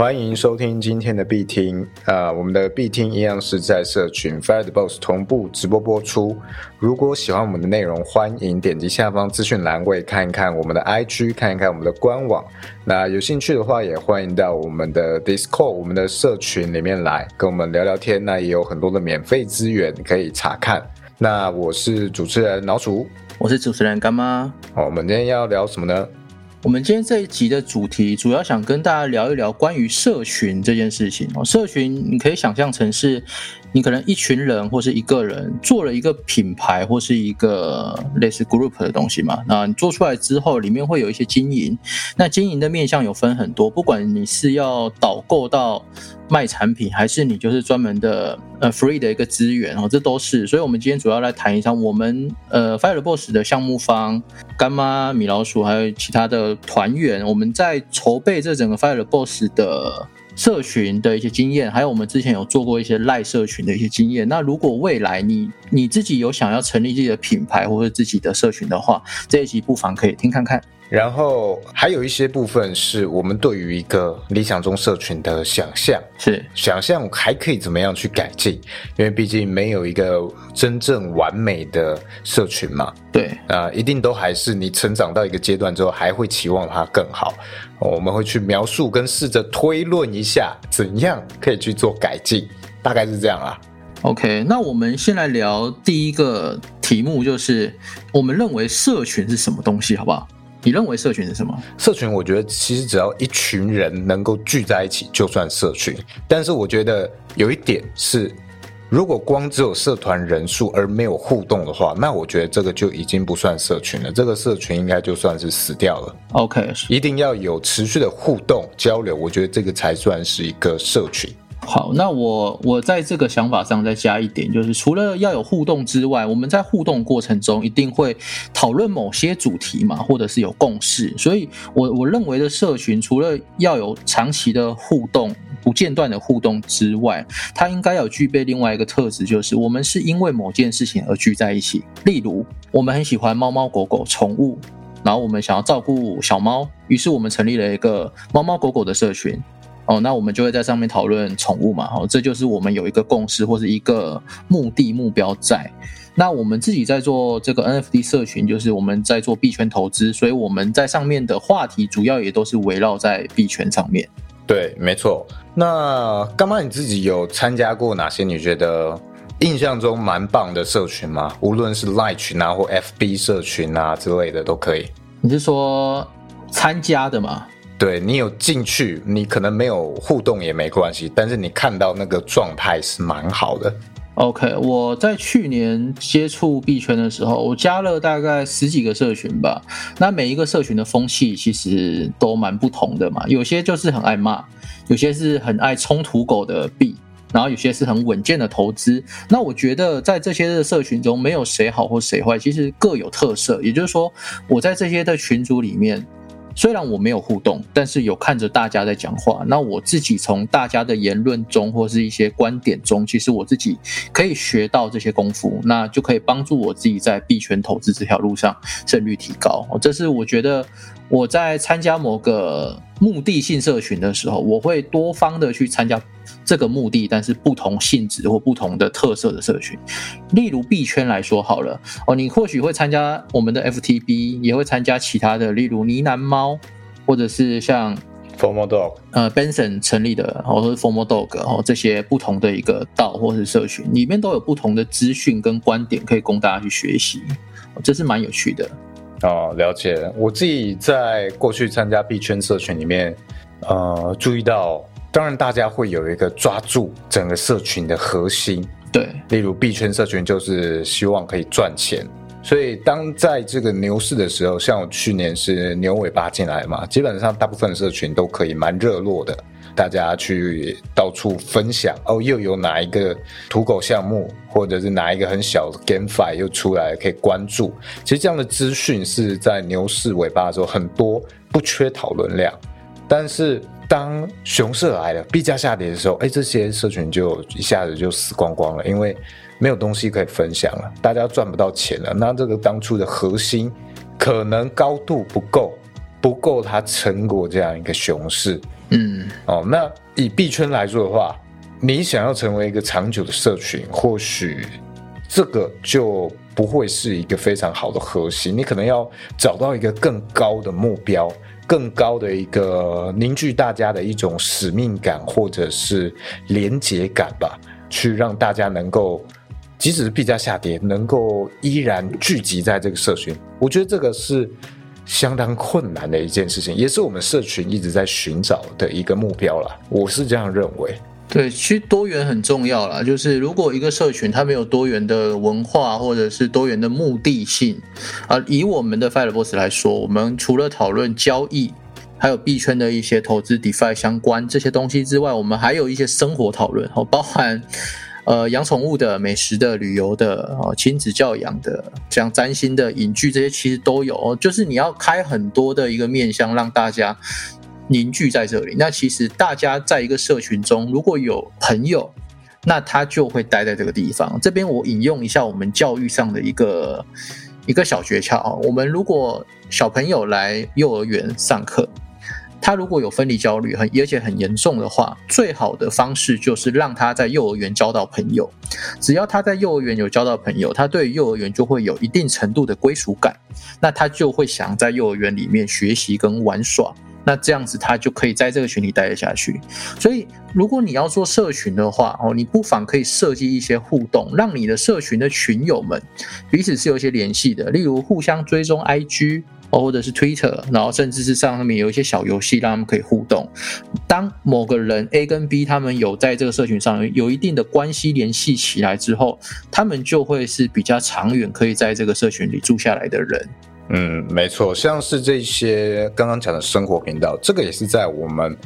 欢迎收听今天的必听啊、我们的必听一样是在社群 Fire the Boss 同步直播播出。如果喜欢我们的内容，欢迎点击下方资讯栏位看一看我们的 IG，看一看我们的官网。那有兴趣的话，也欢迎到我们的 Discord 我们的社群里面来跟我们聊聊天。那也有很多的免费资源可以查看。那我是主持人老鼠，我是主持人干妈。好，我们今天要聊什么呢？我们今天这一集的主题，主要想跟大家聊一聊关于社群这件事情哦。社群你可以想象成是，你可能一群人或是一个人做了一个品牌或是一个类似 group 的东西嘛。那你做出来之后，里面会有一些经营。那经营的面向有分很多，不管你是要导购到卖产品，还是你就是专门的呃 free 的一个资源哦，这都是。所以我们今天主要来谈一下我们呃 Fire Boss 的项目方干妈、米老鼠，还有其他的团员，我们在筹备这整个 Fire Boss 的社群的一些经验，还有我们之前有做过一些赖社群的一些经验。那如果未来你你自己有想要成立自己的品牌或者自己的社群的话，这一集不妨可以听看看。然后还有一些部分是我们对于一个理想中社群的想象，是想象还可以怎么样去改进，因为毕竟没有一个真正完美的社群嘛，对，啊、一定都还是你成长到一个阶段之后，还会期望它更好。哦我们会去描述跟试着推论一下，怎样可以去做改进，大概是这样啦。OK，那我们先来聊第一个题目，就是我们认为社群是什么东西，好不好？你认为社群是什么？社群，我觉得其实只要一群人能够聚在一起，就算社群。但是我觉得有一点是，如果光只有社团人数而没有互动的话，那我觉得这个就已经不算社群了。这个社群应该就算是死掉了。OK，一定要有持续的互动交流，我觉得这个才算是一个社群。好，那我我在这个想法上再加一点，就是除了要有互动之外，我们在互动过程中一定会讨论某些主题嘛，或者是有共识。所以我我认为的社群，除了要有长期的互动、不间断的互动之外，它应该要具备另外一个特质，就是我们是因为某件事情而聚在一起。例如，我们很喜欢猫猫狗狗宠物，然后我们想要照顾小猫，于是我们成立了一个猫猫狗狗的社群。哦，那我们就会在上面讨论宠物嘛，哦，这就是我们有一个共识或是一个目的目标在。那我们自己在做这个 NFT 社群，就是我们在做币圈投资，所以我们在上面的话题主要也都是围绕在币圈上面。对，没错。那干妈你自己有参加过哪些你觉得印象中蛮棒的社群吗？无论是 Line 群啊，或 FB 社群啊之类的都可以。你是说参加的吗？对你有进去，你可能没有互动也没关系，但是你看到那个状态是蛮好的。OK，我在去年接触币圈的时候，我加了大概十几个社群吧。那每一个社群的风气其实都蛮不同的嘛，有些就是很爱骂，有些是很爱冲土狗的币，然后有些是很稳健的投资。那我觉得在这些的社群中，没有谁好或谁坏，其实各有特色。也就是说，我在这些的群组里面。虽然我没有互动，但是有看着大家在讲话。那我自己从大家的言论中或是一些观点中，其实我自己可以学到这些功夫，那就可以帮助我自己在币权投资这条路上胜率提高。这是我觉得我在参加某个目的性社群的时候，我会多方的去参加这个目的，但是不同性质或不同的特色的社群。例如币圈来说好了，哦，你或许会参加我们的 FTB，也会参加其他的，例如呢喃猫，或者是像 Formal Dog，呃 Benson 成立的，或者是 Formal Dog 哦这些不同的一个道或是社群，里面都有不同的资讯跟观点可以供大家去学习，哦这是蛮有趣的。哦，了解。我自己在过去参加币圈社群里面，呃，注意到，当然大家会有一个抓住整个社群的核心，对，例如币圈社群就是希望可以赚钱，所以当在这个牛市的时候，像我去年是牛尾巴进来嘛，基本上大部分社群都可以蛮热络的，大家去到处分享哦，又有哪一个土狗项目，或者是哪一个很小的 GameFi 又出来可以关注。其实这样的资讯是在牛市尾巴的时候很多，不缺讨论量。但是当熊市来了，币价下跌的时候，哎，这些社群就一下子就死光光了，因为没有东西可以分享了，大家赚不到钱了。那这个当初的核心可能高度不够，不够它撑过这样一个熊市。嗯，哦，那以币圈来说的话，你想要成为一个长久的社群，或许这个就不会是一个非常好的核心。你可能要找到一个更高的目标，更高的一个凝聚大家的一种使命感，或者是连结感吧，去让大家能够，即使是币价下跌，能够依然聚集在这个社群。我觉得这个是。相当困难的一件事情，也是我们社群一直在寻找的一个目标了。我是这样认为。对，其实多元很重要啦。就是如果一个社群它没有多元的文化，或者是多元的目的性，啊，以我们的 Fireboss 来说，我们除了讨论交易，还有币圈的一些投资 DeFi 相关这些东西之外，我们还有一些生活讨论，哦，包含。呃，养宠物的、美食的、旅游的、哦，亲子教养的，像占星的、影剧这些，其实都有。就是你要开很多的一个面向，让大家凝聚在这里。那其实大家在一个社群中，如果有朋友，那他就会待在这个地方。这边我引用一下我们教育上的一个一个小诀窍啊我们如果小朋友来幼儿园上课。他如果有分离焦虑，很而且很严重的话，最好的方式就是让他在幼儿园交到朋友。只要他在幼儿园有交到朋友，他对幼儿园就会有一定程度的归属感，那他就会想在幼儿园里面学习跟玩耍。那这样子他就可以在这个群里待得下去。所以，如果你要做社群的话，哦，你不妨可以设计一些互动，让你的社群的群友们彼此是有一些联系的，例如互相追踪 IG。或者是 Twitter，然后甚至是上面有一些小游戏，让他们可以互动。当某个人 A 跟 B 他们有在这个社群上有一定的关系联系起来之后，他们就会是比较长远可以在这个社群里住下来的人。嗯，没错，像是这些刚刚讲的生活频道，这个也是在我们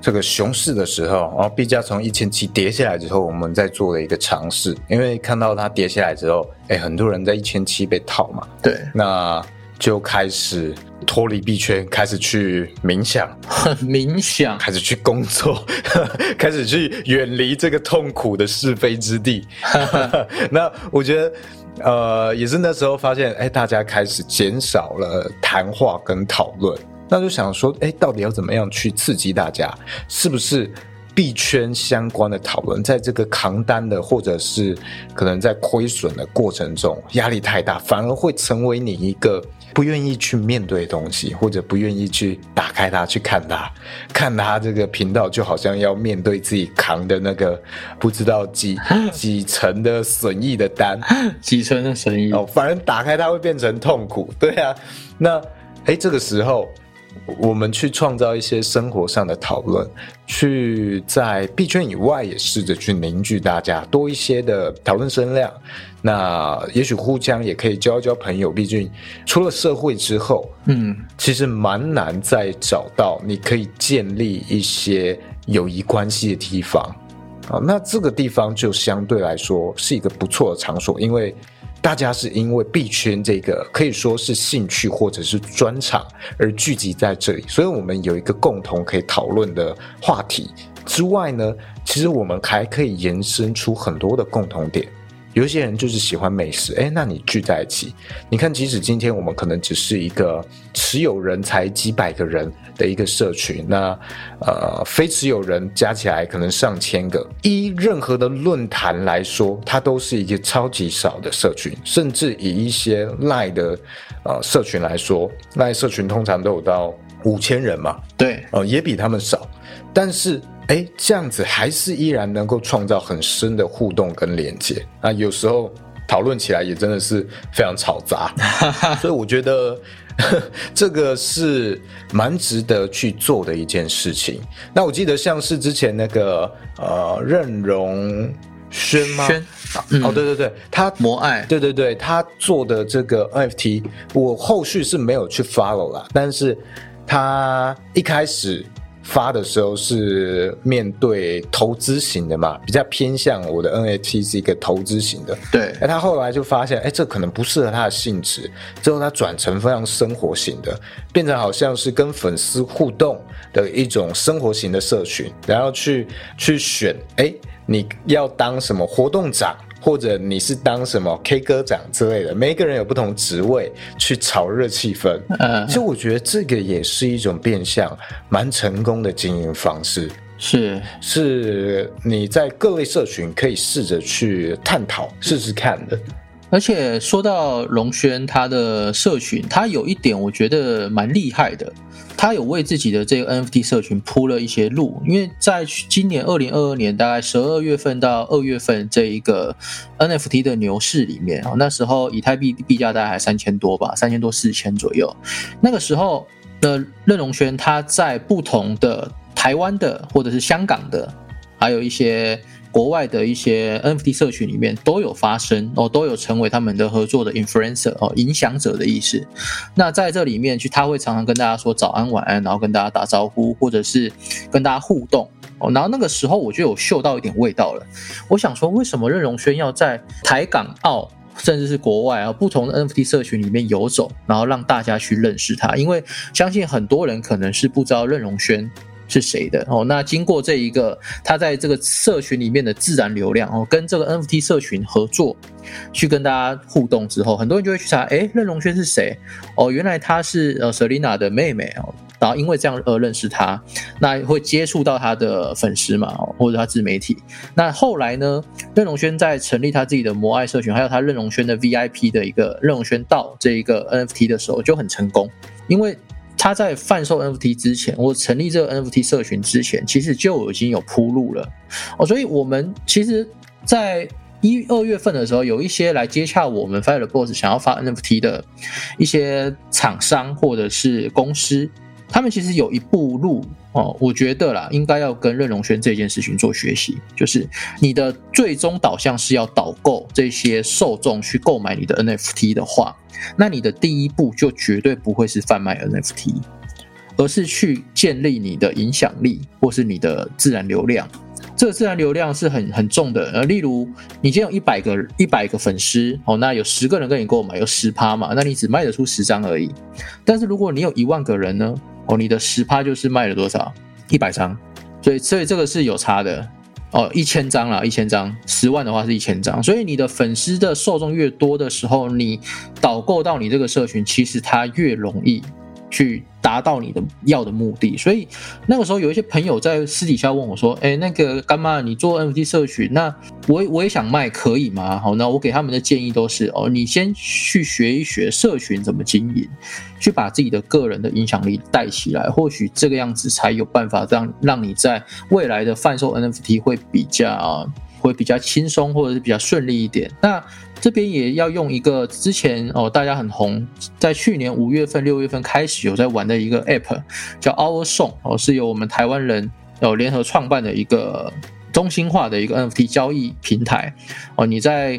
这个熊市的时候，然后币价从一千七跌下来之后，我们在做的一个尝试。因为看到它跌下来之后，哎，很多人在一千七被套嘛。对，那。就开始脱离币圈，开始去冥想，冥想，开始去工作，开始去远离这个痛苦的是非之地。那我觉得，呃，也是那时候发现，哎，大家开始减少了谈话跟讨论，那就想说，哎，到底要怎么样去刺激大家？是不是币圈相关的讨论，在这个扛单的，或者是可能在亏损的过程中，压力太大，反而会成为你一个。不愿意去面对东西，或者不愿意去打开它去看它，看它这个频道就好像要面对自己扛的那个不知道几 几层的损益的单，几层的损益哦，反正打开它会变成痛苦。对啊，那哎，这个时候我们去创造一些生活上的讨论，去在币圈以外也试着去凝聚大家多一些的讨论声量。那也许互相也可以交交朋友，毕竟出了社会之后，嗯，其实蛮难再找到你可以建立一些友谊关系的地方啊。那这个地方就相对来说是一个不错的场所，因为大家是因为币圈这个可以说是兴趣或者是专长而聚集在这里，所以我们有一个共同可以讨论的话题之外呢，其实我们还可以延伸出很多的共同点。有些人就是喜欢美食，哎，那你聚在一起，你看，即使今天我们可能只是一个持有人才几百个人的一个社群，那呃，非持有人加起来可能上千个，依任何的论坛来说，它都是一个超级少的社群，甚至以一些赖的呃社群来说，赖社群通常都有到五千人嘛，对，呃，也比他们少，但是。哎，这样子还是依然能够创造很深的互动跟连接啊！有时候讨论起来也真的是非常嘈杂，所以我觉得 这个是蛮值得去做的一件事情。那我记得像是之前那个呃任荣轩吗？轩哦，对对对，他摩爱，对对对，他做的这个 NFT，我后续是没有去 follow 啦，但是他一开始。发的时候是面对投资型的嘛，比较偏向我的 NFT 是一个投资型的。对，哎，他后来就发现，哎，这可能不适合他的性质，之后他转成非常生活型的，变成好像是跟粉丝互动的一种生活型的社群，然后去去选，哎，你要当什么活动长，或者你是当什么 K 歌长之类的，每一个人有不同职位去炒热气氛。嗯其实我觉得这个也是一种变相蛮成功的经营方式，是是你在各类社群可以试着去探讨试试看的。而且说到龙轩他的社群，他有一点我觉得蛮厉害的，他有为自己的这个 NFT 社群铺了一些路。因为在今年二零二二年大概十二月份到二月份这一个 NFT 的牛市里面啊，那时候以太币币价大概还三千多吧，三千多四千左右。那个时候的任龙轩他在不同的台湾的或者是香港的，还有一些。国外的一些 NFT 社群里面都有发生哦，都有成为他们的合作的 influencer 哦，影响者的意思。那在这里面去，他会常常跟大家说早安晚安，然后跟大家打招呼，或者是跟大家互动哦。然后那个时候我就有嗅到一点味道了。我想说，为什么任荣轩要在台港澳甚至是国外啊不同的 NFT 社群里面游走，然后让大家去认识他？因为相信很多人可能是不知道任荣轩。是谁的哦？那经过这一个，他在这个社群里面的自然流量哦，跟这个 NFT 社群合作，去跟大家互动之后，很多人就会去查，哎，任龙轩是谁？哦，原来他是呃 Selina 的妹妹哦，然后因为这样而认识他，那会接触到他的粉丝嘛，或者他自媒体。那后来呢，任龙轩在成立他自己的摩爱社群，还有他任龙轩的 VIP 的一个任龙轩到这一个 NFT 的时候，就很成功，因为。他在贩售 NFT 之前，我成立这个 NFT 社群之前，其实就已经有铺路了哦。所以，我们其实，在一二月份的时候，有一些来接洽我们 Fire Boss 想要发 NFT 的一些厂商或者是公司，他们其实有一步路哦。我觉得啦，应该要跟任荣轩这件事情做学习，就是你的最终导向是要导购这些受众去购买你的 NFT 的话。那你的第一步就绝对不会是贩卖 NFT，而是去建立你的影响力或是你的自然流量。这个自然流量是很很重的。呃，例如你今天有一百个一百个粉丝哦，那有十个人跟你购买，有十趴嘛，那你只卖得出十张而已。但是如果你有一万个人呢，哦，你的十趴就是卖了多少？一百张。所以所以这个是有差的。哦，一千张啦，一千张，十万的话是一千张，所以你的粉丝的受众越多的时候，你导购到你这个社群，其实它越容易去。达到你的要的目的，所以那个时候有一些朋友在私底下问我说：“哎，那个干妈，你做 NFT 社群，那我我也想卖，可以吗？”好，那我给他们的建议都是：哦，你先去学一学社群怎么经营，去把自己的个人的影响力带起来，或许这个样子才有办法让让你在未来的贩售 NFT 会比较会比较轻松，或者是比较顺利一点。那这边也要用一个之前哦，大家很红，在去年五月份、六月份开始有在玩的一个 App，叫 Our Song 哦，是由我们台湾人有联合创办的一个中心化的一个 NFT 交易平台哦。你在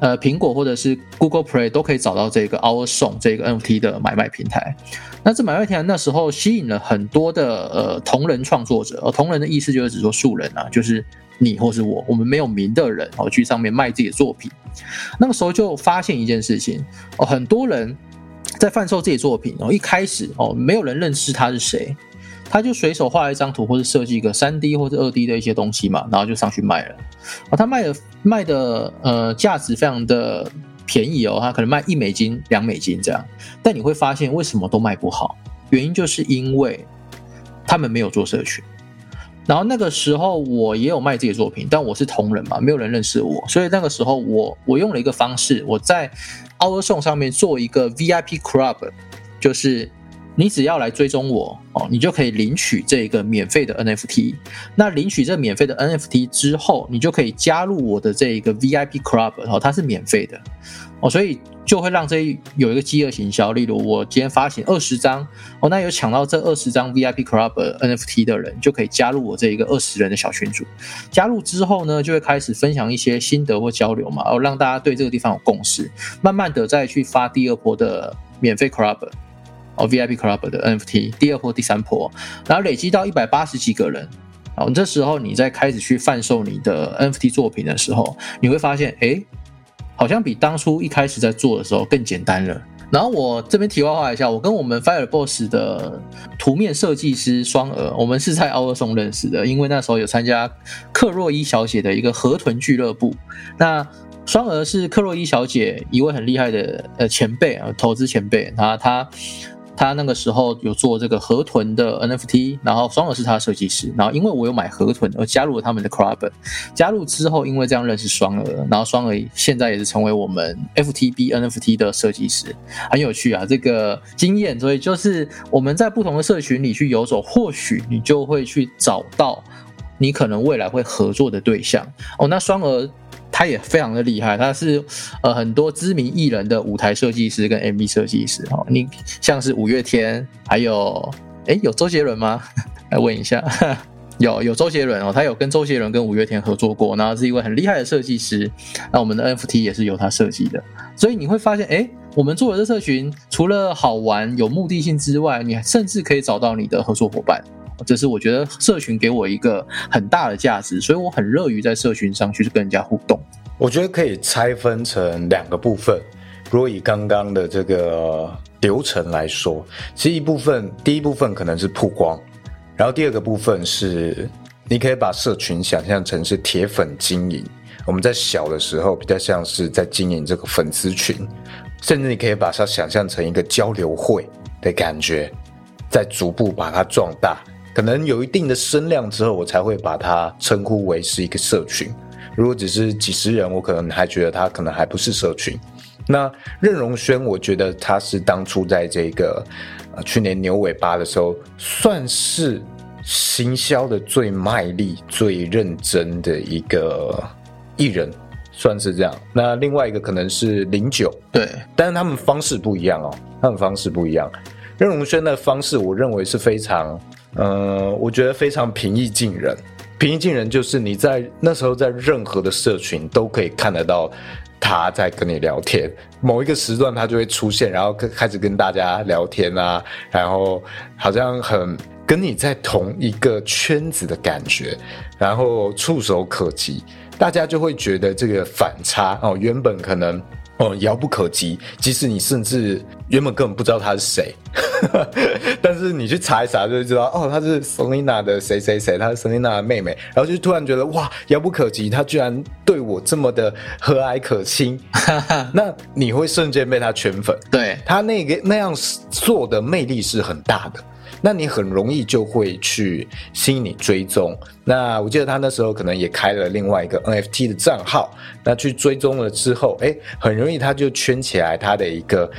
呃苹果或者是 Google Play 都可以找到这个 Our Song 这个 NFT 的买卖平台。那这买卖平台那时候吸引了很多的呃同人创作者，而同人的意思就是指说素人啊，就是你或是我，我们没有名的人哦，去上面卖自己的作品。那个时候就发现一件事情哦，很多人在贩售自己作品哦，一开始哦，没有人认识他是谁，他就随手画一张图或者设计一个三 D 或者二 D 的一些东西嘛，然后就上去卖了。啊，他卖的卖的呃价值非常的便宜哦，他可能卖一美金、两美金这样，但你会发现为什么都卖不好？原因就是因为他们没有做社群。然后那个时候我也有卖自己的作品，但我是同人嘛，没有人认识我，所以那个时候我我用了一个方式，我在 Our Song 上面做一个 VIP Club，就是你只要来追踪我哦，你就可以领取这个免费的 NFT。那领取这免费的 NFT 之后，你就可以加入我的这一个 VIP Club，哦，它是免费的哦，所以。就会让这有一个饥饿行销，例如我今天发行二十张哦，那有抢到这二十张 VIP Club NFT 的人，就可以加入我这一个二十人的小群组。加入之后呢，就会开始分享一些心得或交流嘛，哦，让大家对这个地方有共识。慢慢的再去发第二波的免费 Club 哦 VIP Club 的 NFT，第二波、第三波，然后累积到一百八十几个人哦，这时候你再开始去贩售你的 NFT 作品的时候，你会发现，哎。好像比当初一开始在做的时候更简单了。然后我这边题外话一下，我跟我们 Fireboss 的图面设计师双儿，我们是在奥尔松认识的，因为那时候有参加克洛伊小姐的一个河豚俱乐部。那双儿是克洛伊小姐一位很厉害的呃前辈啊，投资前辈，然后她。他那个时候有做这个河豚的 NFT，然后双儿是他的设计师，然后因为我有买河豚而加入了他们的 club，加入之后因为这样认识双儿，然后双儿现在也是成为我们 FTB NFT 的设计师，很有趣啊，这个经验，所以就是我们在不同的社群里去游走，或许你就会去找到你可能未来会合作的对象哦。那双儿。他也非常的厉害，他是呃很多知名艺人的舞台设计师跟 MV 设计师哈。你像是五月天，还有哎有周杰伦吗？来问一下，有有周杰伦哦，他有跟周杰伦跟五月天合作过，然后是一位很厉害的设计师。那我们的 NFT 也是由他设计的，所以你会发现，哎，我们做的这社群除了好玩有目的性之外，你甚至可以找到你的合作伙伴。这是我觉得社群给我一个很大的价值，所以我很乐于在社群上去跟人家互动。我觉得可以拆分成两个部分。如果以刚刚的这个流程来说，其实一部分第一部分可能是曝光，然后第二个部分是你可以把社群想象成是铁粉经营。我们在小的时候比较像是在经营这个粉丝群，甚至你可以把它想象成一个交流会的感觉，在逐步把它壮大。可能有一定的声量之后，我才会把它称呼为是一个社群。如果只是几十人，我可能还觉得它可能还不是社群。那任荣轩，我觉得他是当初在这个呃去年牛尾巴的时候，算是行销的最卖力、最认真的一个艺人，算是这样。那另外一个可能是零九，对，但是他们方式不一样哦，他们方式不一样。任荣轩的方式，我认为是非常。嗯，我觉得非常平易近人。平易近人就是你在那时候在任何的社群都可以看得到他在跟你聊天，某一个时段他就会出现，然后开始跟大家聊天啊，然后好像很跟你在同一个圈子的感觉，然后触手可及，大家就会觉得这个反差哦，原本可能。哦，遥不可及。即使你甚至原本根本不知道他是谁，但是你去查一查就知道，哦，她是 Selina 的谁谁谁，她是 Selina 的妹妹。然后就突然觉得，哇，遥不可及，她居然对我这么的和蔼可亲。那你会瞬间被她圈粉。对她那个那样做的魅力是很大的。那你很容易就会去吸引你追踪。那我记得他那时候可能也开了另外一个 NFT 的账号，那去追踪了之后，哎，很容易他就圈起来他的一个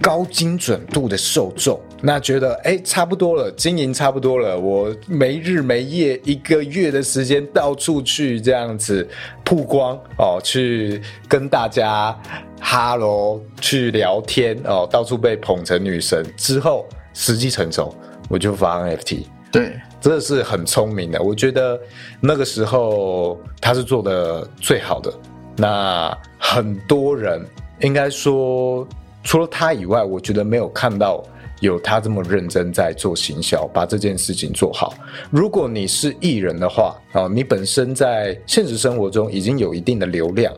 高精准度的受众。那觉得哎，差不多了，经营差不多了，我没日没夜一个月的时间到处去这样子曝光哦，去跟大家哈喽，去聊天哦，到处被捧成女神之后，时机成熟。我就发 NFT，对，真的是很聪明的。我觉得那个时候他是做的最好的。那很多人应该说，除了他以外，我觉得没有看到有他这么认真在做行销，把这件事情做好。如果你是艺人的话，啊，你本身在现实生活中已经有一定的流量，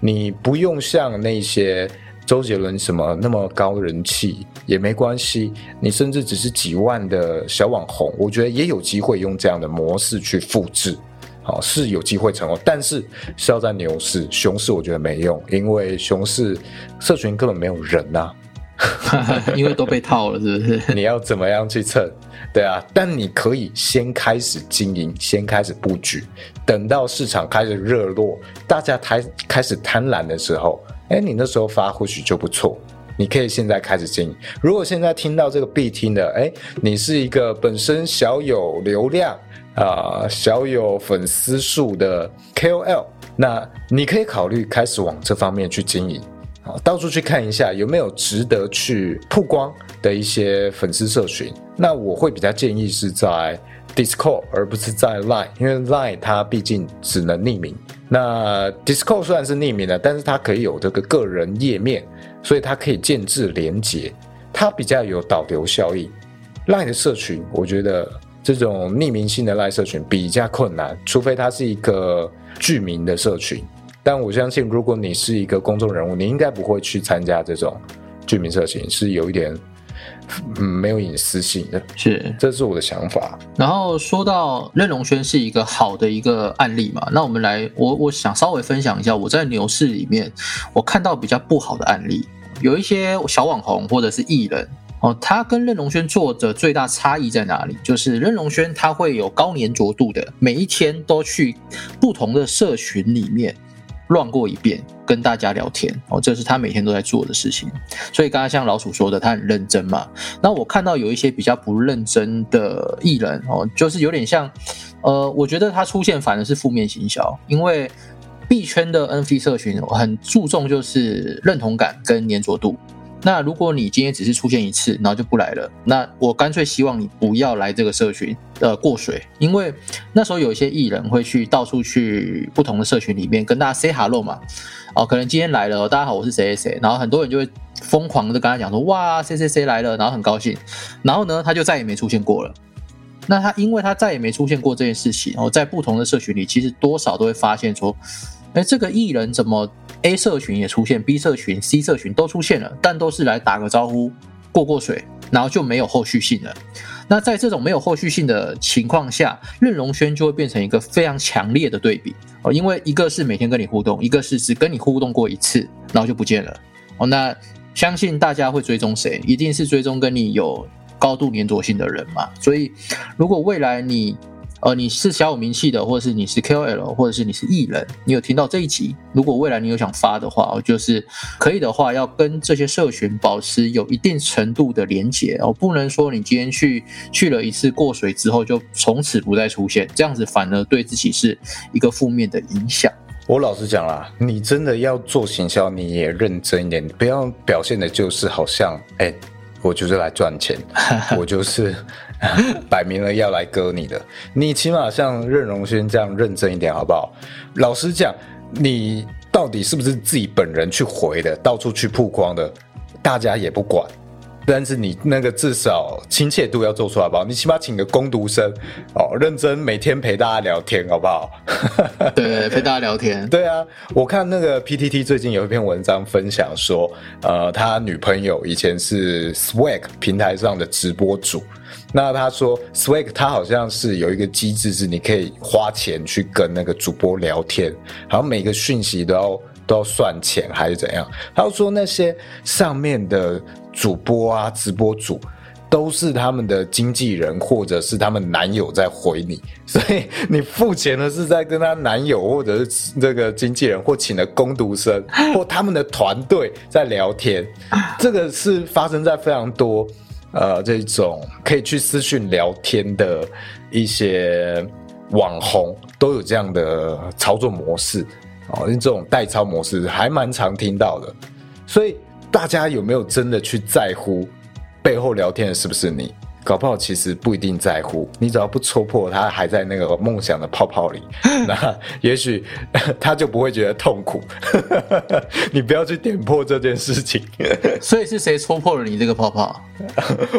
你不用像那些。周杰伦什么那么高人气也没关系，你甚至只是几万的小网红，我觉得也有机会用这样的模式去复制，好是有机会成功，但是是要在牛市、熊市，我觉得没用，因为熊市社群根本没有人呐，因为都被套了，是不是？你要怎么样去蹭？对啊，但你可以先开始经营，先开始布局，等到市场开始热络，大家开开始贪婪的时候。哎，你那时候发或许就不错，你可以现在开始经营。如果现在听到这个必听的，哎，你是一个本身小有流量啊、小有粉丝数的 KOL，那你可以考虑开始往这方面去经营啊，到处去看一下有没有值得去曝光的一些粉丝社群。那我会比较建议是在 Discord 而不是在 Line，因为 Line 它毕竟只能匿名。那 Discord 虽然是匿名的，但是它可以有这个个人页面，所以它可以建制连接，它比较有导流效应。Line 的社群，我觉得这种匿名性的 Line 社群比较困难，除非它是一个居民的社群。但我相信，如果你是一个公众人物，你应该不会去参加这种居民社群，是有一点嗯没有隐私性的，是。这是我的想法。然后说到任龙轩是一个好的一个案例嘛，那我们来，我我想稍微分享一下我在牛市里面我看到比较不好的案例，有一些小网红或者是艺人哦，他跟任龙轩做的最大差异在哪里？就是任龙轩他会有高粘着度的，每一天都去不同的社群里面。乱过一遍，跟大家聊天哦，这是他每天都在做的事情。所以刚刚像老鼠说的，他很认真嘛。那我看到有一些比较不认真的艺人哦，就是有点像，呃，我觉得他出现反而是负面行销，因为币圈的 NFT 社群很注重就是认同感跟粘着度。那如果你今天只是出现一次，然后就不来了，那我干脆希望你不要来这个社群呃过水，因为那时候有一些艺人会去到处去不同的社群里面跟大家 say hello 嘛，哦，可能今天来了，大家好，我是谁谁谁，然后很多人就会疯狂的跟他讲说，哇，谁谁谁来了，然后很高兴，然后呢，他就再也没出现过了。那他因为他再也没出现过这件事情，然后在不同的社群里，其实多少都会发现说，哎，这个艺人怎么？A 社群也出现，B 社群、C 社群都出现了，但都是来打个招呼、过过水，然后就没有后续性了。那在这种没有后续性的情况下，任荣轩就会变成一个非常强烈的对比哦，因为一个是每天跟你互动，一个是只跟你互动过一次，然后就不见了哦。那相信大家会追踪谁？一定是追踪跟你有高度粘着性的人嘛。所以，如果未来你呃，你是小有名气的，或者是你是 KOL，或者是你是艺人，你有听到这一集？如果未来你有想发的话，就是可以的话，要跟这些社群保持有一定程度的连接哦，不能说你今天去去了一次过水之后，就从此不再出现，这样子反而对自己是一个负面的影响。我老实讲啦，你真的要做行销，你也认真一点，不要表现的就是好像，哎，我就是来赚钱，我就是。摆明了要来割你的，你起码像任荣轩这样认真一点好不好？老实讲，你到底是不是自己本人去回的，到处去曝光的，大家也不管。但是你那个至少亲切度要做出来，好不好？你起码请个攻读生哦，认真每天陪大家聊天，好不好？对，陪大家聊天。对啊，我看那个 PTT 最近有一篇文章分享说，呃，他女朋友以前是 Swag 平台上的直播主。那他说，Swag 他好像是有一个机制，是你可以花钱去跟那个主播聊天，好像每个讯息都要都要算钱还是怎样？他说那些上面的主播啊、直播主都是他们的经纪人或者是他们男友在回你，所以你付钱的是在跟他男友或者是这个经纪人或请的攻读生 或他们的团队在聊天，这个是发生在非常多。呃，这种可以去私讯聊天的一些网红都有这样的操作模式哦，这种代操模式还蛮常听到的，所以大家有没有真的去在乎背后聊天的是不是你？搞不好其实不一定在乎，你只要不戳破他还在那个梦想的泡泡里，那也许 他就不会觉得痛苦。你不要去点破这件事情。所以是谁戳破了你这个泡泡？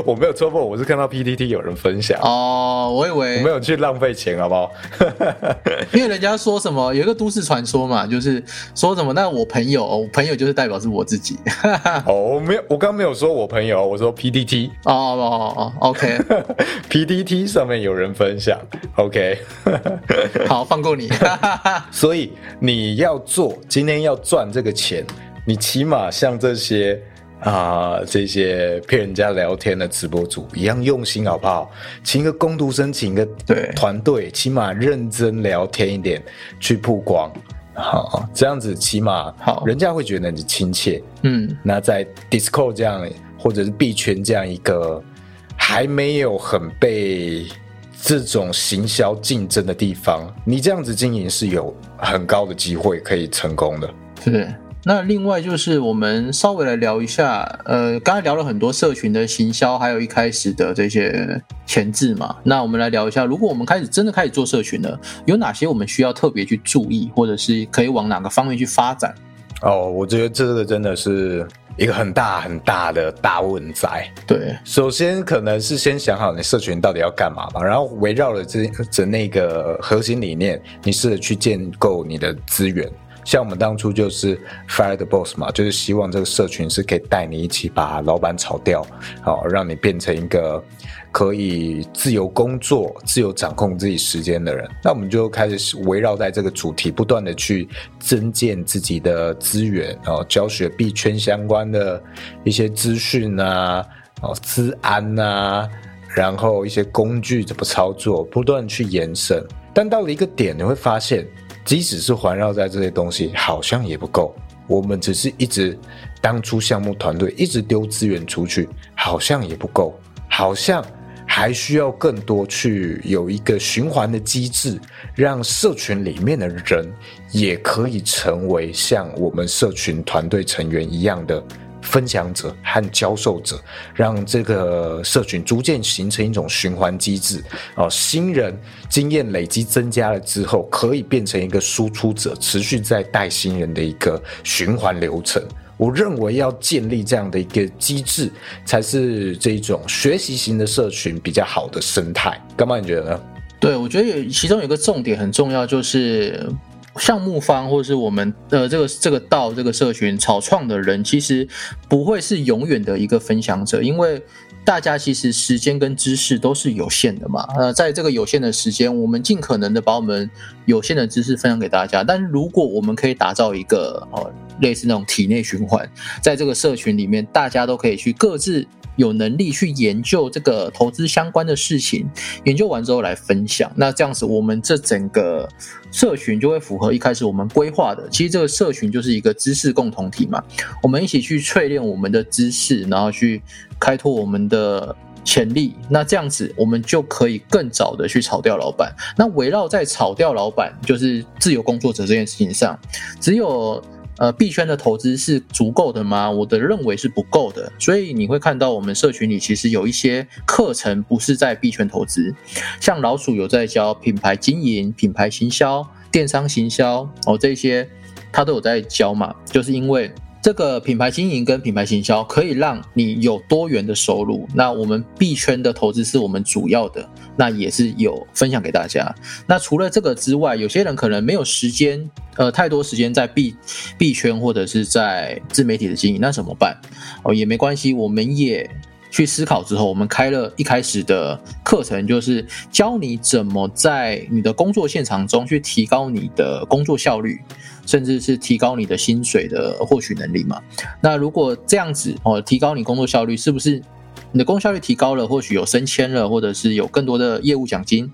我没有戳破，我是看到 PTT 有人分享。哦，我以为我没有去浪费钱，好不好？因为人家说什么有一个都市传说嘛，就是说什么那我朋友，我朋友就是代表是我自己。哦，我没有，我刚没有说我朋友，我说 PTT。哦哦哦哦。OK，PDT 上面有人分享，OK，好放过你。所以你要做，今天要赚这个钱，你起码像这些啊这些骗人家聊天的直播主一样用心，好不好？请个工读生，请个对团队，起码认真聊天一点，去曝光，好，这样子起码好，人家会觉得你亲切。嗯，那在 Discord 这样，或者是币圈这样一个。还没有很被这种行销竞争的地方，你这样子经营是有很高的机会可以成功的。是，那另外就是我们稍微来聊一下，呃，刚才聊了很多社群的行销，还有一开始的这些前置嘛。那我们来聊一下，如果我们开始真的开始做社群了，有哪些我们需要特别去注意，或者是可以往哪个方面去发展？哦，我觉得这个真的是。一个很大很大的大问在，对，首先可能是先想好你社群到底要干嘛吧，然后围绕了这这那个核心理念，你试着去建构你的资源。像我们当初就是 fire the boss 嘛，就是希望这个社群是可以带你一起把老板炒掉，好，让你变成一个可以自由工作、自由掌控自己时间的人。那我们就开始围绕在这个主题，不断的去增建自己的资源，然后教学币圈相关的一些资讯啊，哦，资安啊，然后一些工具怎么操作，不断去延伸。但到了一个点，你会发现。即使是环绕在这些东西，好像也不够。我们只是一直当初项目团队一直丢资源出去，好像也不够，好像还需要更多去有一个循环的机制，让社群里面的人也可以成为像我们社群团队成员一样的。分享者和教授者，让这个社群逐渐形成一种循环机制。哦，新人经验累积增加了之后，可以变成一个输出者，持续在带新人的一个循环流程。我认为要建立这样的一个机制，才是这种学习型的社群比较好的生态。干嘛你觉得呢？对，我觉得有其中有一个重点很重要，就是。项目方或是我们呃这个这个道这个社群草创的人，其实不会是永远的一个分享者，因为大家其实时间跟知识都是有限的嘛。呃，在这个有限的时间，我们尽可能的把我们有限的知识分享给大家。但如果我们可以打造一个哦类似那种体内循环，在这个社群里面，大家都可以去各自。有能力去研究这个投资相关的事情，研究完之后来分享，那这样子我们这整个社群就会符合一开始我们规划的。其实这个社群就是一个知识共同体嘛，我们一起去淬炼我们的知识，然后去开拓我们的潜力。那这样子我们就可以更早的去炒掉老板。那围绕在炒掉老板就是自由工作者这件事情上，只有。呃，币圈的投资是足够的吗？我的认为是不够的，所以你会看到我们社群里其实有一些课程不是在币圈投资，像老鼠有在教品牌经营、品牌行销、电商行销哦，这些他都有在教嘛，就是因为。这个品牌经营跟品牌行销可以让你有多元的收入。那我们币圈的投资是我们主要的，那也是有分享给大家。那除了这个之外，有些人可能没有时间，呃，太多时间在币币圈或者是在自媒体的经营，那怎么办？哦，也没关系，我们也去思考之后，我们开了一开始的课程，就是教你怎么在你的工作现场中去提高你的工作效率。甚至是提高你的薪水的获取能力嘛？那如果这样子哦，提高你工作效率，是不是你的工作效率提高了，或许有升迁了，或者是有更多的业务奖金？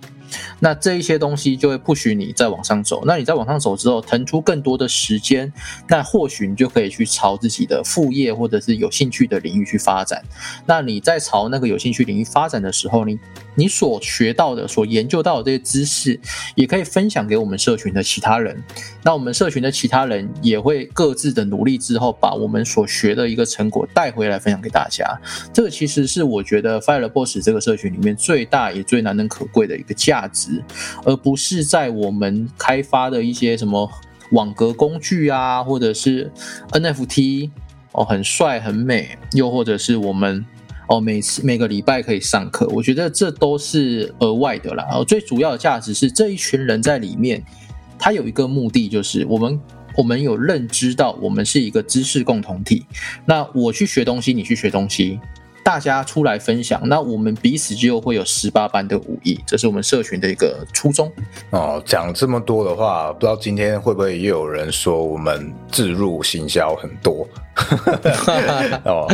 那这一些东西就会不许你再往上走。那你再往上走之后，腾出更多的时间，那或许你就可以去朝自己的副业或者是有兴趣的领域去发展。那你在朝那个有兴趣领域发展的时候，你你所学到的、所研究到的这些知识，也可以分享给我们社群的其他人。那我们社群的其他人也会各自的努力之后，把我们所学的一个成果带回来分享给大家。这个其实是我觉得 Fire Boss 这个社群里面最大也最难能可贵的一个。价值，而不是在我们开发的一些什么网格工具啊，或者是 NFT 哦，很帅很美，又或者是我们哦，每次每个礼拜可以上课，我觉得这都是额外的啦。最主要的价值是这一群人在里面，他有一个目的，就是我们我们有认知到我们是一个知识共同体。那我去学东西，你去学东西。大家出来分享，那我们彼此就会有十八般的武艺，这是我们社群的一个初衷。哦，讲这么多的话，不知道今天会不会又有人说我们自入行销很多？哦，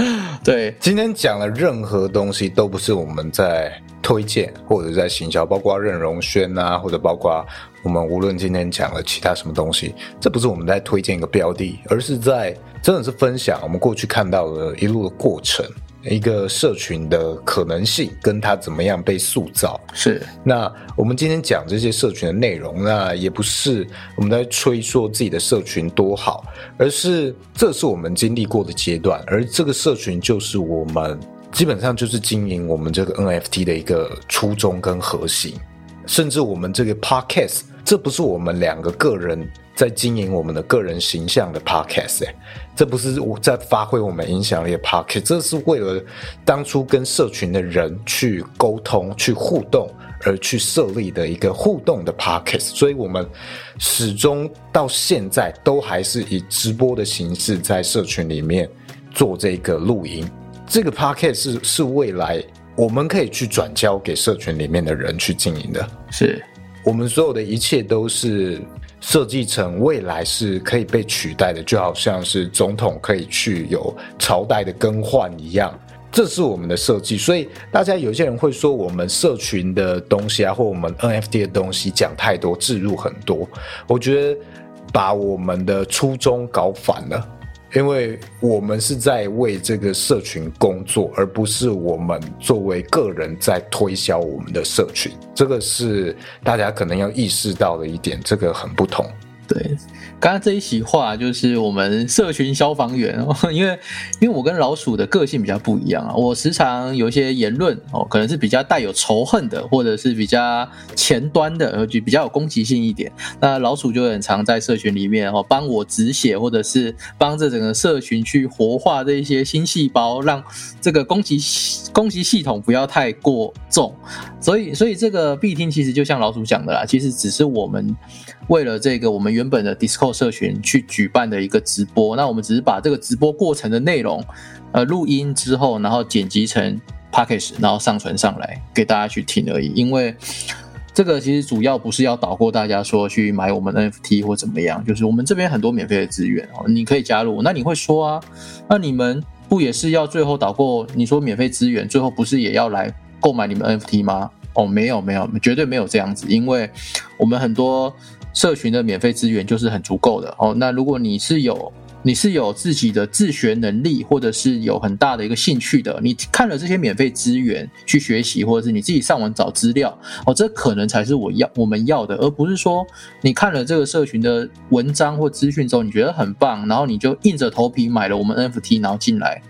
对，今天讲的任何东西都不是我们在推荐或者在行销，包括任荣轩啊，或者包括我们无论今天讲了其他什么东西，这不是我们在推荐一个标的，而是在真的是分享我们过去看到的一路的过程。一个社群的可能性，跟它怎么样被塑造是。那我们今天讲这些社群的内容，那也不是我们在吹说自己的社群多好，而是这是我们经历过的阶段，而这个社群就是我们基本上就是经营我们这个 NFT 的一个初衷跟核心，甚至我们这个 Podcast，这不是我们两个个人。在经营我们的个人形象的 podcast，哎，这不是我在发挥我们影响力的 podcast，这是为了当初跟社群的人去沟通、去互动而去设立的一个互动的 podcast，所以我们始终到现在都还是以直播的形式在社群里面做这个录音。这个 podcast 是是未来我们可以去转交给社群里面的人去经营的，是我们所有的一切都是设计成未来是可以被取代的，就好像是总统可以去有朝代的更换一样。这是我们的设计，所以大家有些人会说我们社群的东西啊，或我们 NFT 的东西讲太多，置入很多。我觉得把我们的初衷搞反了，因为我们是在为这个社群工作，而不是我们作为个人在推销我们的社群。这个是大家可能要意识到的一点，这个很不同。对。刚刚这一席话就是我们社群消防员哦，因为因为我跟老鼠的个性比较不一样啊，我时常有一些言论哦，可能是比较带有仇恨的，或者是比较前端的，而且比较有攻击性一点。那老鼠就很常在社群里面哦，帮我止血，或者是帮着整个社群去活化这一些新细胞，让这个攻击攻击系统不要太过重。所以，所以这个必听其实就像老鼠讲的啦，其实只是我们。为了这个，我们原本的 Discord 社群去举办的一个直播，那我们只是把这个直播过程的内容，呃，录音之后，然后剪辑成 Package，然后上传上来给大家去听而已。因为这个其实主要不是要导过大家说去买我们 NFT 或怎么样，就是我们这边很多免费的资源哦，你可以加入。那你会说啊，那你们不也是要最后导过？你说免费资源，最后不是也要来购买你们 NFT 吗？哦，没有没有，绝对没有这样子，因为我们很多。社群的免费资源就是很足够的哦。那如果你是有你是有自己的自学能力，或者是有很大的一个兴趣的，你看了这些免费资源去学习，或者是你自己上网找资料哦，这可能才是我要我们要的，而不是说你看了这个社群的文章或资讯之后，你觉得很棒，然后你就硬着头皮买了我们 NFT，然后进来。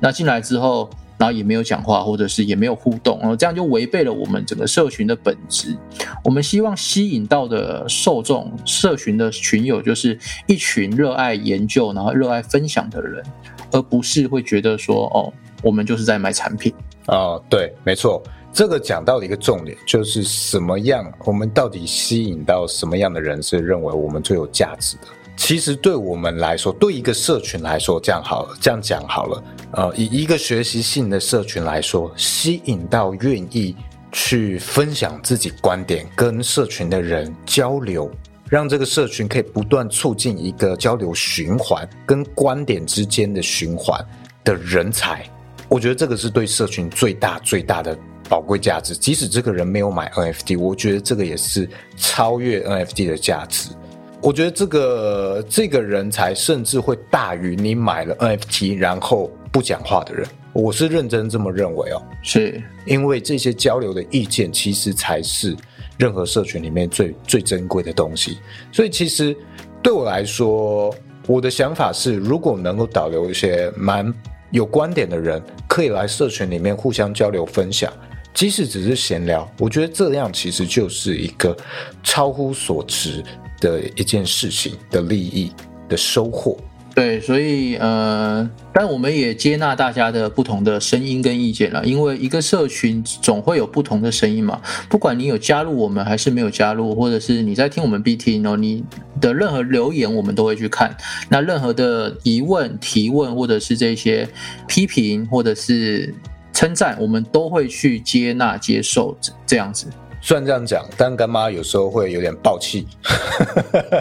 那进来之后。然后也没有讲话，或者是也没有互动，然后这样就违背了我们整个社群的本质。我们希望吸引到的受众、社群的群友，就是一群热爱研究、然后热爱分享的人，而不是会觉得说，哦，我们就是在卖产品。哦，对，没错，这个讲到的一个重点就是什么样，我们到底吸引到什么样的人是认为我们最有价值的。其实对我们来说，对一个社群来说，这样好了，这样讲好了。呃，以一个学习性的社群来说，吸引到愿意去分享自己观点、跟社群的人交流，让这个社群可以不断促进一个交流循环跟观点之间的循环的人才，我觉得这个是对社群最大最大的宝贵价值。即使这个人没有买 NFT，我觉得这个也是超越 NFT 的价值。我觉得这个这个人才甚至会大于你买了 NFT 然后不讲话的人，我是认真这么认为哦。是因为这些交流的意见其实才是任何社群里面最最珍贵的东西。所以其实对我来说，我的想法是，如果能够导流一些蛮有观点的人，可以来社群里面互相交流分享，即使只是闲聊，我觉得这样其实就是一个超乎所值。的一件事情的利益的收获，对，所以呃，但我们也接纳大家的不同的声音跟意见了，因为一个社群总会有不同的声音嘛，不管你有加入我们还是没有加入，或者是你在听我们 BT 哦，你的任何留言我们都会去看，那任何的疑问提问或者是这些批评或者是称赞，我们都会去接纳接受这样子。虽然这样讲，但干妈有时候会有点暴气，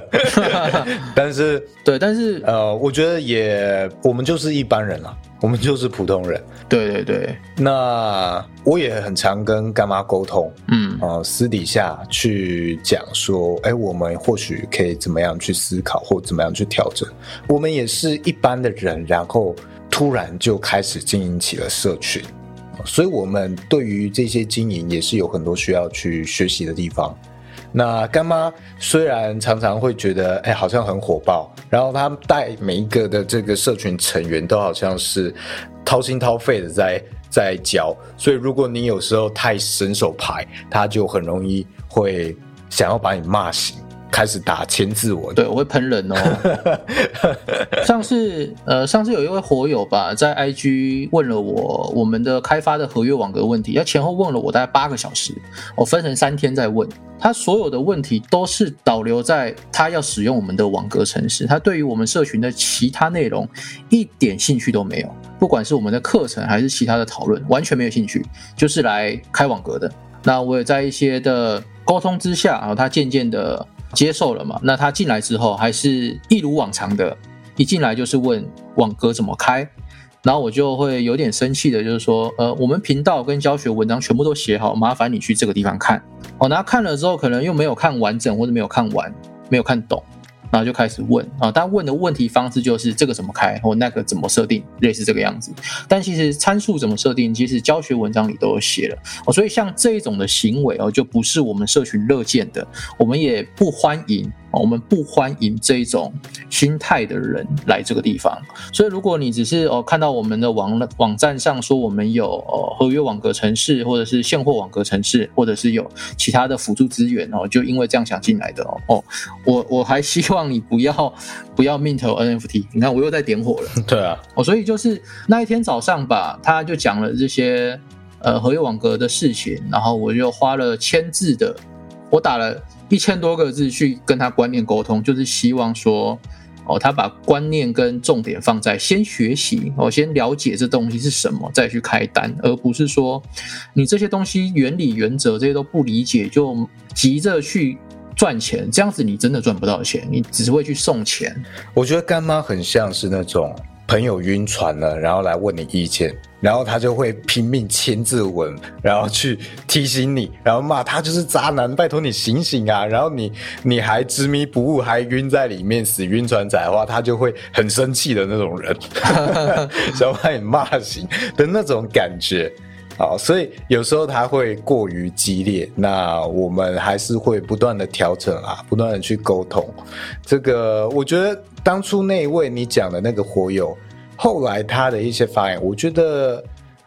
但是对，但是呃，我觉得也我们就是一般人了，我们就是普通人。对对对，那我也很常跟干妈沟通，嗯，呃，私底下去讲说，哎，我们或许可以怎么样去思考，或怎么样去调整。我们也是一般的人，然后突然就开始经营起了社群。所以，我们对于这些经营也是有很多需要去学习的地方。那干妈虽然常常会觉得，哎，好像很火爆，然后他带每一个的这个社群成员都好像是掏心掏肺的在在教。所以，如果你有时候太伸手牌，他就很容易会想要把你骂醒。开始打千字文。对，我会喷人哦。上次呃，上次有一位火友吧，在 IG 问了我我们的开发的合约网格问题，要前后问了我大概八个小时，我分成三天在问他，所有的问题都是导流在他要使用我们的网格程式，他对于我们社群的其他内容一点兴趣都没有，不管是我们的课程还是其他的讨论，完全没有兴趣，就是来开网格的。那我也在一些的沟通之下，然后他渐渐的。接受了嘛？那他进来之后，还是一如往常的，一进来就是问网格怎么开，然后我就会有点生气的，就是说，呃，我们频道跟教学文章全部都写好，麻烦你去这个地方看。哦，那看了之后，可能又没有看完整，或者没有看完，没有看懂。然后就开始问啊，但问的问题方式就是这个怎么开或那个怎么设定，类似这个样子。但其实参数怎么设定，其实教学文章里都有写了哦。所以像这一种的行为哦，就不是我们社群乐见的，我们也不欢迎。我们不欢迎这一种心态的人来这个地方。所以，如果你只是哦看到我们的网网站上说我们有哦合约网格城市，或者是现货网格城市，或者是有其他的辅助资源哦，就因为这样想进来的哦哦，我我还希望你不要不要 mint NFT。你看我又在点火了。对啊，哦，所以就是那一天早上吧，他就讲了这些呃合约网格的事情，然后我就花了千字的，我打了。一千多个字去跟他观念沟通，就是希望说，哦，他把观念跟重点放在先学习，哦，先了解这东西是什么，再去开单，而不是说你这些东西原理原则这些都不理解，就急着去赚钱，这样子你真的赚不到钱，你只会去送钱。我觉得干妈很像是那种。朋友晕船了，然后来问你意见，然后他就会拼命签字文，然后去提醒你，然后骂他就是渣男，拜托你醒醒啊！然后你你还执迷不悟，还晕在里面死晕船仔的话，他就会很生气的那种人，想把你骂醒的那种感觉。好，所以有时候他会过于激烈，那我们还是会不断的调整啊，不断的去沟通。这个我觉得当初那一位你讲的那个火友，后来他的一些发言，我觉得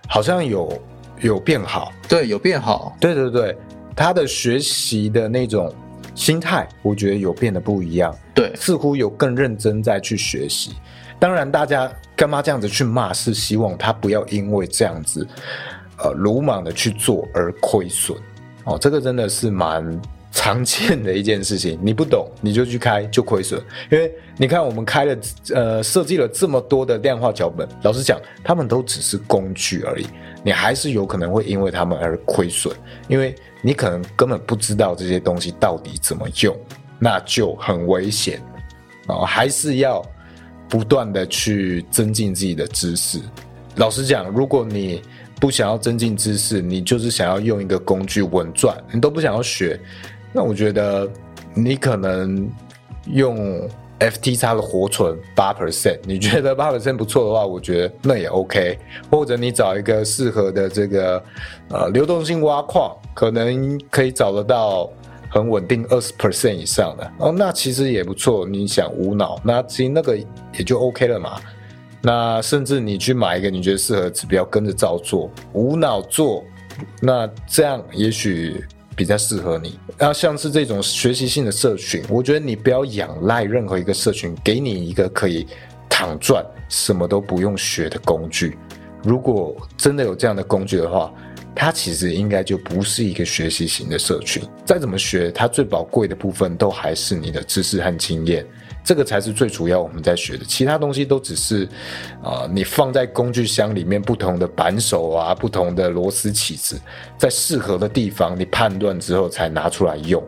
好像有有变好，对，有变好，对对对，他的学习的那种心态，我觉得有变得不一样，对，似乎有更认真在去学习。当然，大家干嘛这样子去骂，是希望他不要因为这样子。呃，鲁莽的去做而亏损，哦，这个真的是蛮常见的一件事情。你不懂，你就去开就亏损，因为你看我们开了，呃，设计了这么多的量化脚本，老实讲，他们都只是工具而已，你还是有可能会因为他们而亏损，因为你可能根本不知道这些东西到底怎么用，那就很危险哦，还是要不断的去增进自己的知识。老实讲，如果你不想要增进知识，你就是想要用一个工具稳赚，你都不想要学，那我觉得你可能用 FT 叉的活存八 percent，你觉得八 percent 不错的话，我觉得那也 OK。或者你找一个适合的这个呃流动性挖矿，可能可以找得到很稳定二十 percent 以上的哦，那其实也不错。你想无脑，那其实那个也就 OK 了嘛。那甚至你去买一个你觉得适合指标，跟着照做，无脑做，那这样也许比较适合你。那像是这种学习性的社群，我觉得你不要仰赖任何一个社群给你一个可以躺赚什么都不用学的工具。如果真的有这样的工具的话，它其实应该就不是一个学习型的社群。再怎么学，它最宝贵的部分都还是你的知识和经验。这个才是最主要我们在学的，其他东西都只是，啊，你放在工具箱里面不同的扳手啊，不同的螺丝起子，在适合的地方你判断之后才拿出来用，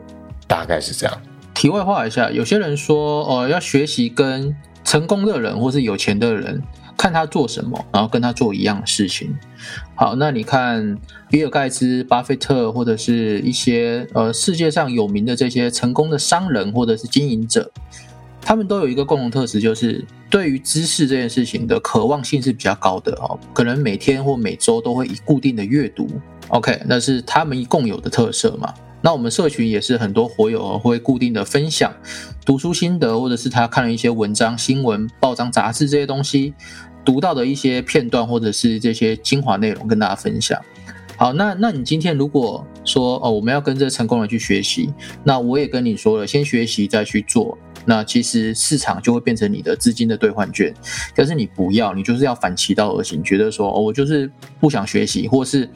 大概是这样。题外话一下，有些人说，哦，要学习跟成功的人或是有钱的人，看他做什么，然后跟他做一样的事情。好，那你看比尔盖茨、巴菲特或者是一些呃世界上有名的这些成功的商人或者是经营者。他们都有一个共同特质，就是对于知识这件事情的渴望性是比较高的哦。可能每天或每周都会以固定的阅读，OK，那是他们共有的特色嘛。那我们社群也是很多火友会固定的分享读书心得，或者是他看了一些文章、新闻、报章、杂志这些东西读到的一些片段，或者是这些精华内容跟大家分享。好，那那你今天如果说哦，我们要跟着成功人去学习。那我也跟你说了，先学习再去做。那其实市场就会变成你的资金的兑换券。可是你不要，你就是要反其道而行，觉得说，我就是不想学习，或是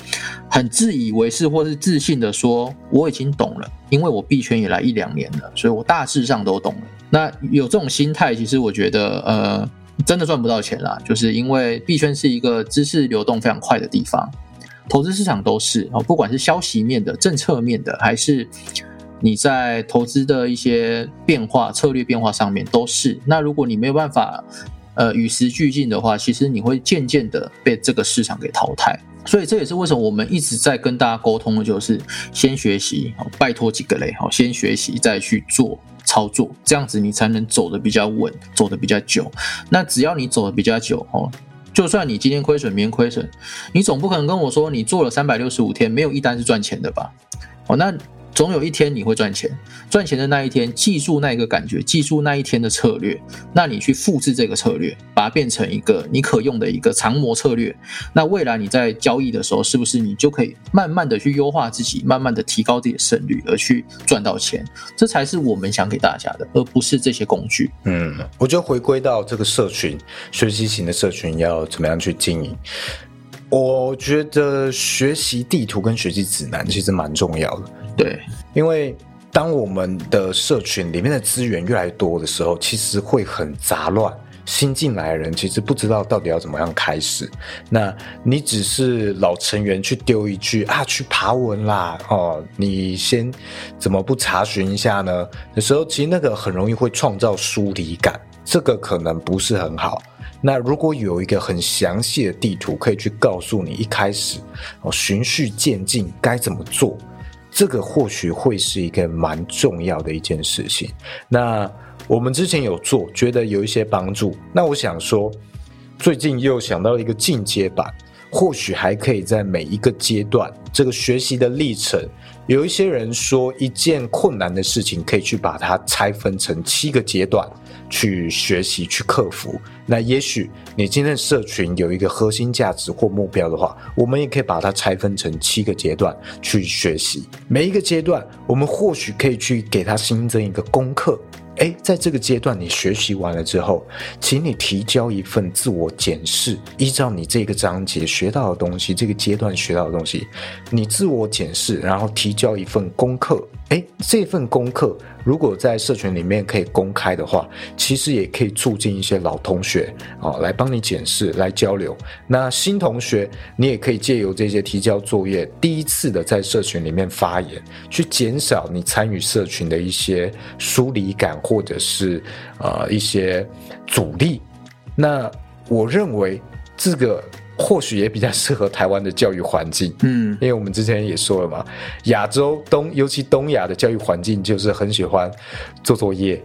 很自以为是，或是自信的说我已经懂了，因为我币圈也来一两年了，所以我大致上都懂了。那有这种心态，其实我觉得呃，真的赚不到钱啦，就是因为币圈是一个知识流动非常快的地方。投资市场都是哦，不管是消息面的、政策面的，还是你在投资的一些变化、策略变化上面都是。那如果你没有办法呃与时俱进的话，其实你会渐渐的被这个市场给淘汰。所以这也是为什么我们一直在跟大家沟通的，就是先学习，拜托几个嘞，好，先学习再去做操作，这样子你才能走的比较稳，走的比较久。那只要你走的比较久哦。就算你今天亏损，明天亏损，你总不可能跟我说你做了三百六十五天没有一单是赚钱的吧？哦，那。总有一天你会赚钱，赚钱的那一天，记住那一个感觉，记住那一天的策略，那你去复制这个策略，把它变成一个你可用的一个长模策略。那未来你在交易的时候，是不是你就可以慢慢的去优化自己，慢慢的提高自己的胜率，而去赚到钱？这才是我们想给大家的，而不是这些工具。嗯，我觉得回归到这个社群学习型的社群要怎么样去经营？我觉得学习地图跟学习指南其实蛮重要的。对，因为当我们的社群里面的资源越来越多的时候，其实会很杂乱。新进来的人其实不知道到底要怎么样开始。那你只是老成员去丢一句啊，去爬文啦，哦，你先怎么不查询一下呢？有时候其实那个很容易会创造疏离感，这个可能不是很好。那如果有一个很详细的地图，可以去告诉你一开始哦循序渐进该怎么做，这个或许会是一个蛮重要的一件事情。那我们之前有做，觉得有一些帮助。那我想说，最近又想到一个进阶版，或许还可以在每一个阶段这个学习的历程。有一些人说，一件困难的事情可以去把它拆分成七个阶段去学习、去克服。那也许你今天的社群有一个核心价值或目标的话，我们也可以把它拆分成七个阶段去学习。每一个阶段，我们或许可以去给它新增一个功课。哎，在这个阶段你学习完了之后，请你提交一份自我检视，依照你这个章节学到的东西，这个阶段学到的东西，你自我检视，然后提交一份功课。哎，这份功课。如果在社群里面可以公开的话，其实也可以促进一些老同学啊来帮你检视、来交流。那新同学，你也可以借由这些提交作业，第一次的在社群里面发言，去减少你参与社群的一些疏离感或者是呃一些阻力。那我认为这个。或许也比较适合台湾的教育环境，嗯，因为我们之前也说了嘛，亚洲东尤其东亚的教育环境就是很喜欢做作业，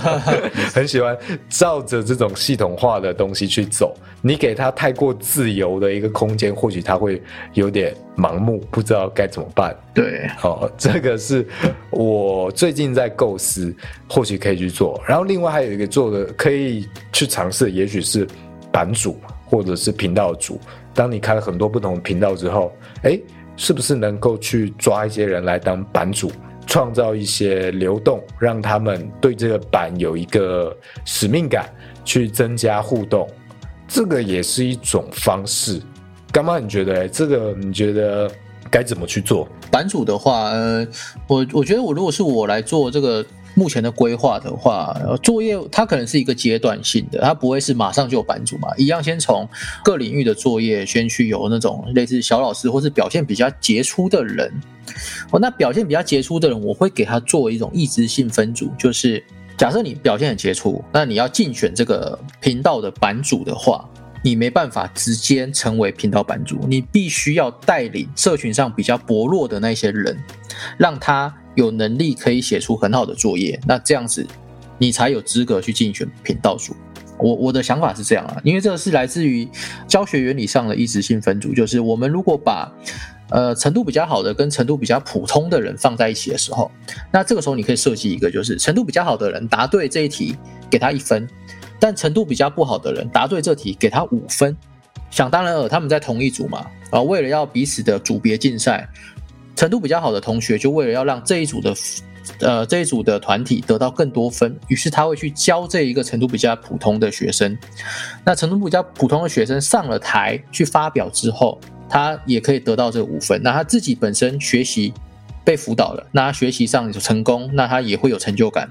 很喜欢照着这种系统化的东西去走。你给他太过自由的一个空间，或许他会有点盲目，不知道该怎么办。对，好，这个是我最近在构思，或许可以去做。然后另外还有一个做的可以去尝试，也许是版主。或者是频道主，当你开了很多不同的频道之后，哎，是不是能够去抓一些人来当版主，创造一些流动，让他们对这个版有一个使命感，去增加互动，这个也是一种方式。干妈，你觉得这个你觉得该怎么去做？版主的话，呃，我我觉得我如果是我来做这个。目前的规划的话，作业它可能是一个阶段性的，它不会是马上就有版主嘛，一样先从各领域的作业先去有那种类似小老师或是表现比较杰出的人。哦，那表现比较杰出的人，我会给他做一种意志性分组，就是假设你表现很杰出，那你要竞选这个频道的版主的话，你没办法直接成为频道版主，你必须要带领社群上比较薄弱的那些人，让他。有能力可以写出很好的作业，那这样子你才有资格去竞选频道组。我我的想法是这样啊，因为这个是来自于教学原理上的一直性分组，就是我们如果把呃程度比较好的跟程度比较普通的人放在一起的时候，那这个时候你可以设计一个，就是程度比较好的人答对这一题给他一分，但程度比较不好的人答对这题给他五分。想当然尔，他们在同一组嘛，啊，为了要彼此的组别竞赛。程度比较好的同学，就为了要让这一组的呃这一组的团体得到更多分，于是他会去教这一个程度比较普通的学生。那程度比较普通的学生上了台去发表之后，他也可以得到这五分。那他自己本身学习被辅导了，那他学习上成功，那他也会有成就感。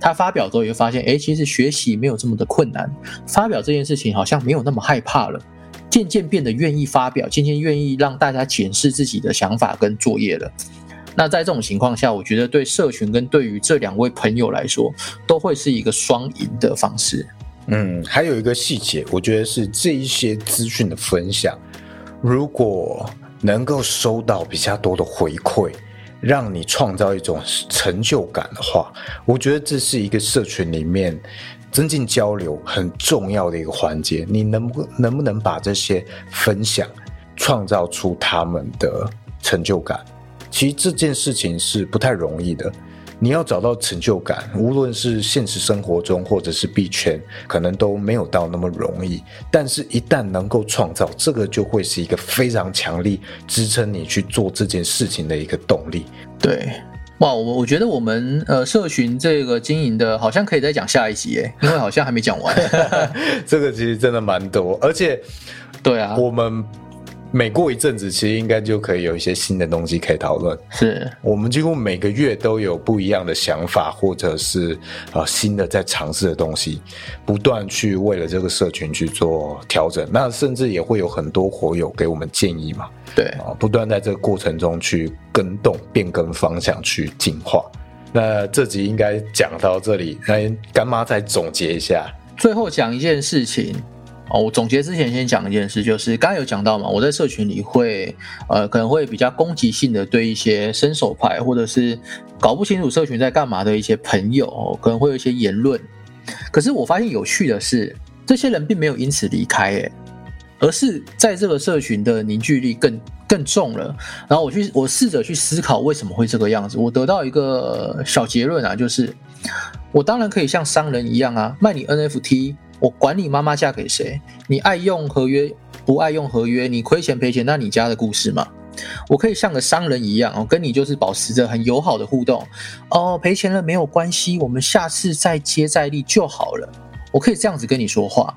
他发表之后也会发现，哎，其实学习没有这么的困难，发表这件事情好像没有那么害怕了，渐渐变得愿意发表，渐渐愿意让大家检视自己的想法跟作业了。那在这种情况下，我觉得对社群跟对于这两位朋友来说，都会是一个双赢的方式。嗯，还有一个细节，我觉得是这一些资讯的分享，如果能够收到比较多的回馈，让你创造一种成就感的话，我觉得这是一个社群里面增进交流很重要的一个环节。你能不能不能把这些分享创造出他们的成就感？其实这件事情是不太容易的。你要找到成就感，无论是现实生活中或者是币圈，可能都没有到那么容易。但是，一旦能够创造，这个就会是一个非常强力支撑你去做这件事情的一个动力。对，哇，我我觉得我们呃，社群这个经营的，好像可以再讲下一集诶，因为好像还没讲完。这个其实真的蛮多，而且，对啊，我们。每过一阵子，其实应该就可以有一些新的东西可以讨论。是我们几乎每个月都有不一样的想法，或者是啊新的在尝试的东西，不断去为了这个社群去做调整。那甚至也会有很多火友给我们建议嘛。对啊，不断在这个过程中去跟动、变更方向、去进化。那这集应该讲到这里，那干妈再总结一下，最后讲一件事情。哦，我总结之前先讲一件事，就是刚刚有讲到嘛，我在社群里会，呃，可能会比较攻击性的对一些伸手派或者是搞不清楚社群在干嘛的一些朋友，可能会有一些言论。可是我发现有趣的是，这些人并没有因此离开，诶，而是在这个社群的凝聚力更更重了。然后我去，我试着去思考为什么会这个样子。我得到一个小结论啊，就是我当然可以像商人一样啊，卖你 NFT。我管你妈妈嫁给谁，你爱用合约不爱用合约，你亏钱赔钱，那你家的故事嘛。我可以像个商人一样，我跟你就是保持着很友好的互动。哦，赔钱了没有关系，我们下次再接再厉就好了。我可以这样子跟你说话。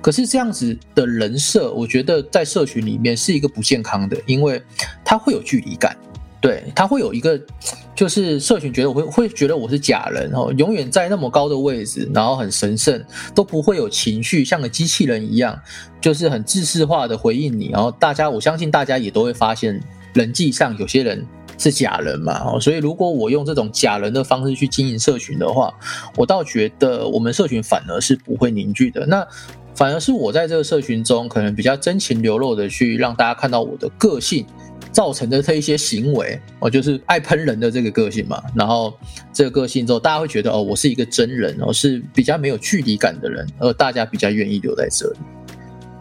可是这样子的人设，我觉得在社群里面是一个不健康的，因为它会有距离感。对它会有一个，就是社群觉得我会会觉得我是假人哦，永远在那么高的位置，然后很神圣，都不会有情绪，像个机器人一样，就是很自式化的回应你。然后大家，我相信大家也都会发现，人际上有些人是假人嘛。哦，所以如果我用这种假人的方式去经营社群的话，我倒觉得我们社群反而是不会凝聚的。那反而是我在这个社群中，可能比较真情流露的去让大家看到我的个性。造成的这一些行为，我就是爱喷人的这个个性嘛。然后这个个性之后，大家会觉得哦，我是一个真人，我是比较没有距离感的人，而大家比较愿意留在这里。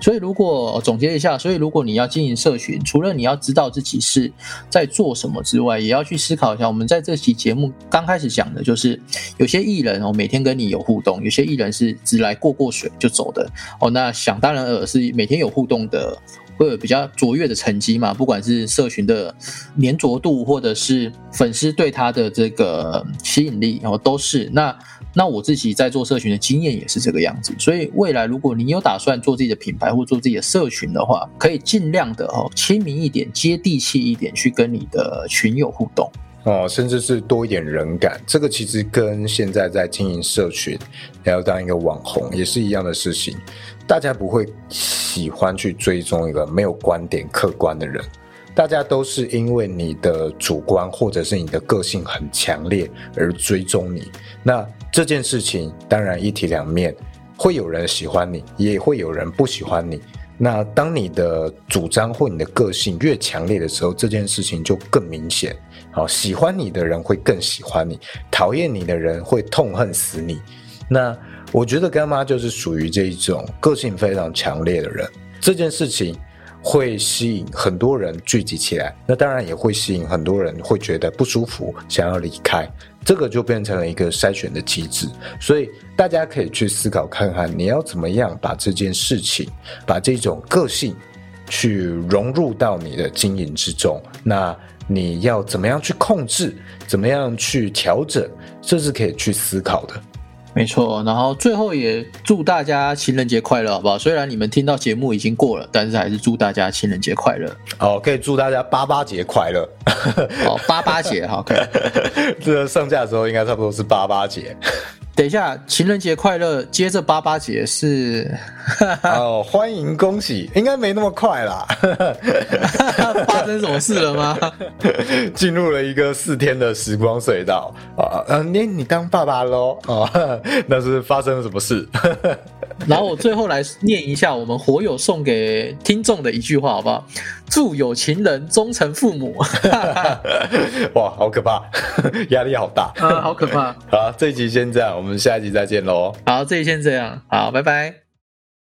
所以如果总结一下，所以如果你要经营社群，除了你要知道自己是在做什么之外，也要去思考一下。我们在这期节目刚开始讲的就是，有些艺人哦，每天跟你有互动；有些艺人是只来过过水就走的哦。那想当然尔是每天有互动的。会有比较卓越的成绩嘛？不管是社群的粘着度，或者是粉丝对他的这个吸引力，然后都是那那我自己在做社群的经验也是这个样子。所以未来如果你有打算做自己的品牌或做自己的社群的话，可以尽量的哦亲民一点、接地气一点，去跟你的群友互动哦，甚至是多一点人感。这个其实跟现在在经营社群，还要当一个网红也是一样的事情。大家不会喜欢去追踪一个没有观点、客观的人，大家都是因为你的主观或者是你的个性很强烈而追踪你。那这件事情当然一体两面，会有人喜欢你，也会有人不喜欢你。那当你的主张或你的个性越强烈的时候，这件事情就更明显。好，喜欢你的人会更喜欢你，讨厌你的人会痛恨死你。那。我觉得干妈就是属于这一种个性非常强烈的人，这件事情会吸引很多人聚集起来，那当然也会吸引很多人会觉得不舒服，想要离开，这个就变成了一个筛选的机制。所以大家可以去思考看看，你要怎么样把这件事情，把这种个性去融入到你的经营之中，那你要怎么样去控制，怎么样去调整，这是可以去思考的。没错，然后最后也祝大家情人节快乐，好不好？虽然你们听到节目已经过了，但是还是祝大家情人节快乐。哦，可以祝大家八八节快乐。哦，八八节好，可以。这个上架的时候应该差不多是八八节。等一下，情人节快乐，接着八八节是 哦，欢迎恭喜，应该没那么快啦。发生什么事了吗？进入了一个四天的时光隧道啊！呃，你你当爸爸喽啊？那是发生了什么事？然后我最后来念一下我们火友送给听众的一句话，好不好？祝有情人终成父母。哇，好可怕，压力好大啊，好可怕。好，这一集先这样，我们我们下一集再见喽。好，这一期先这样，好，拜拜。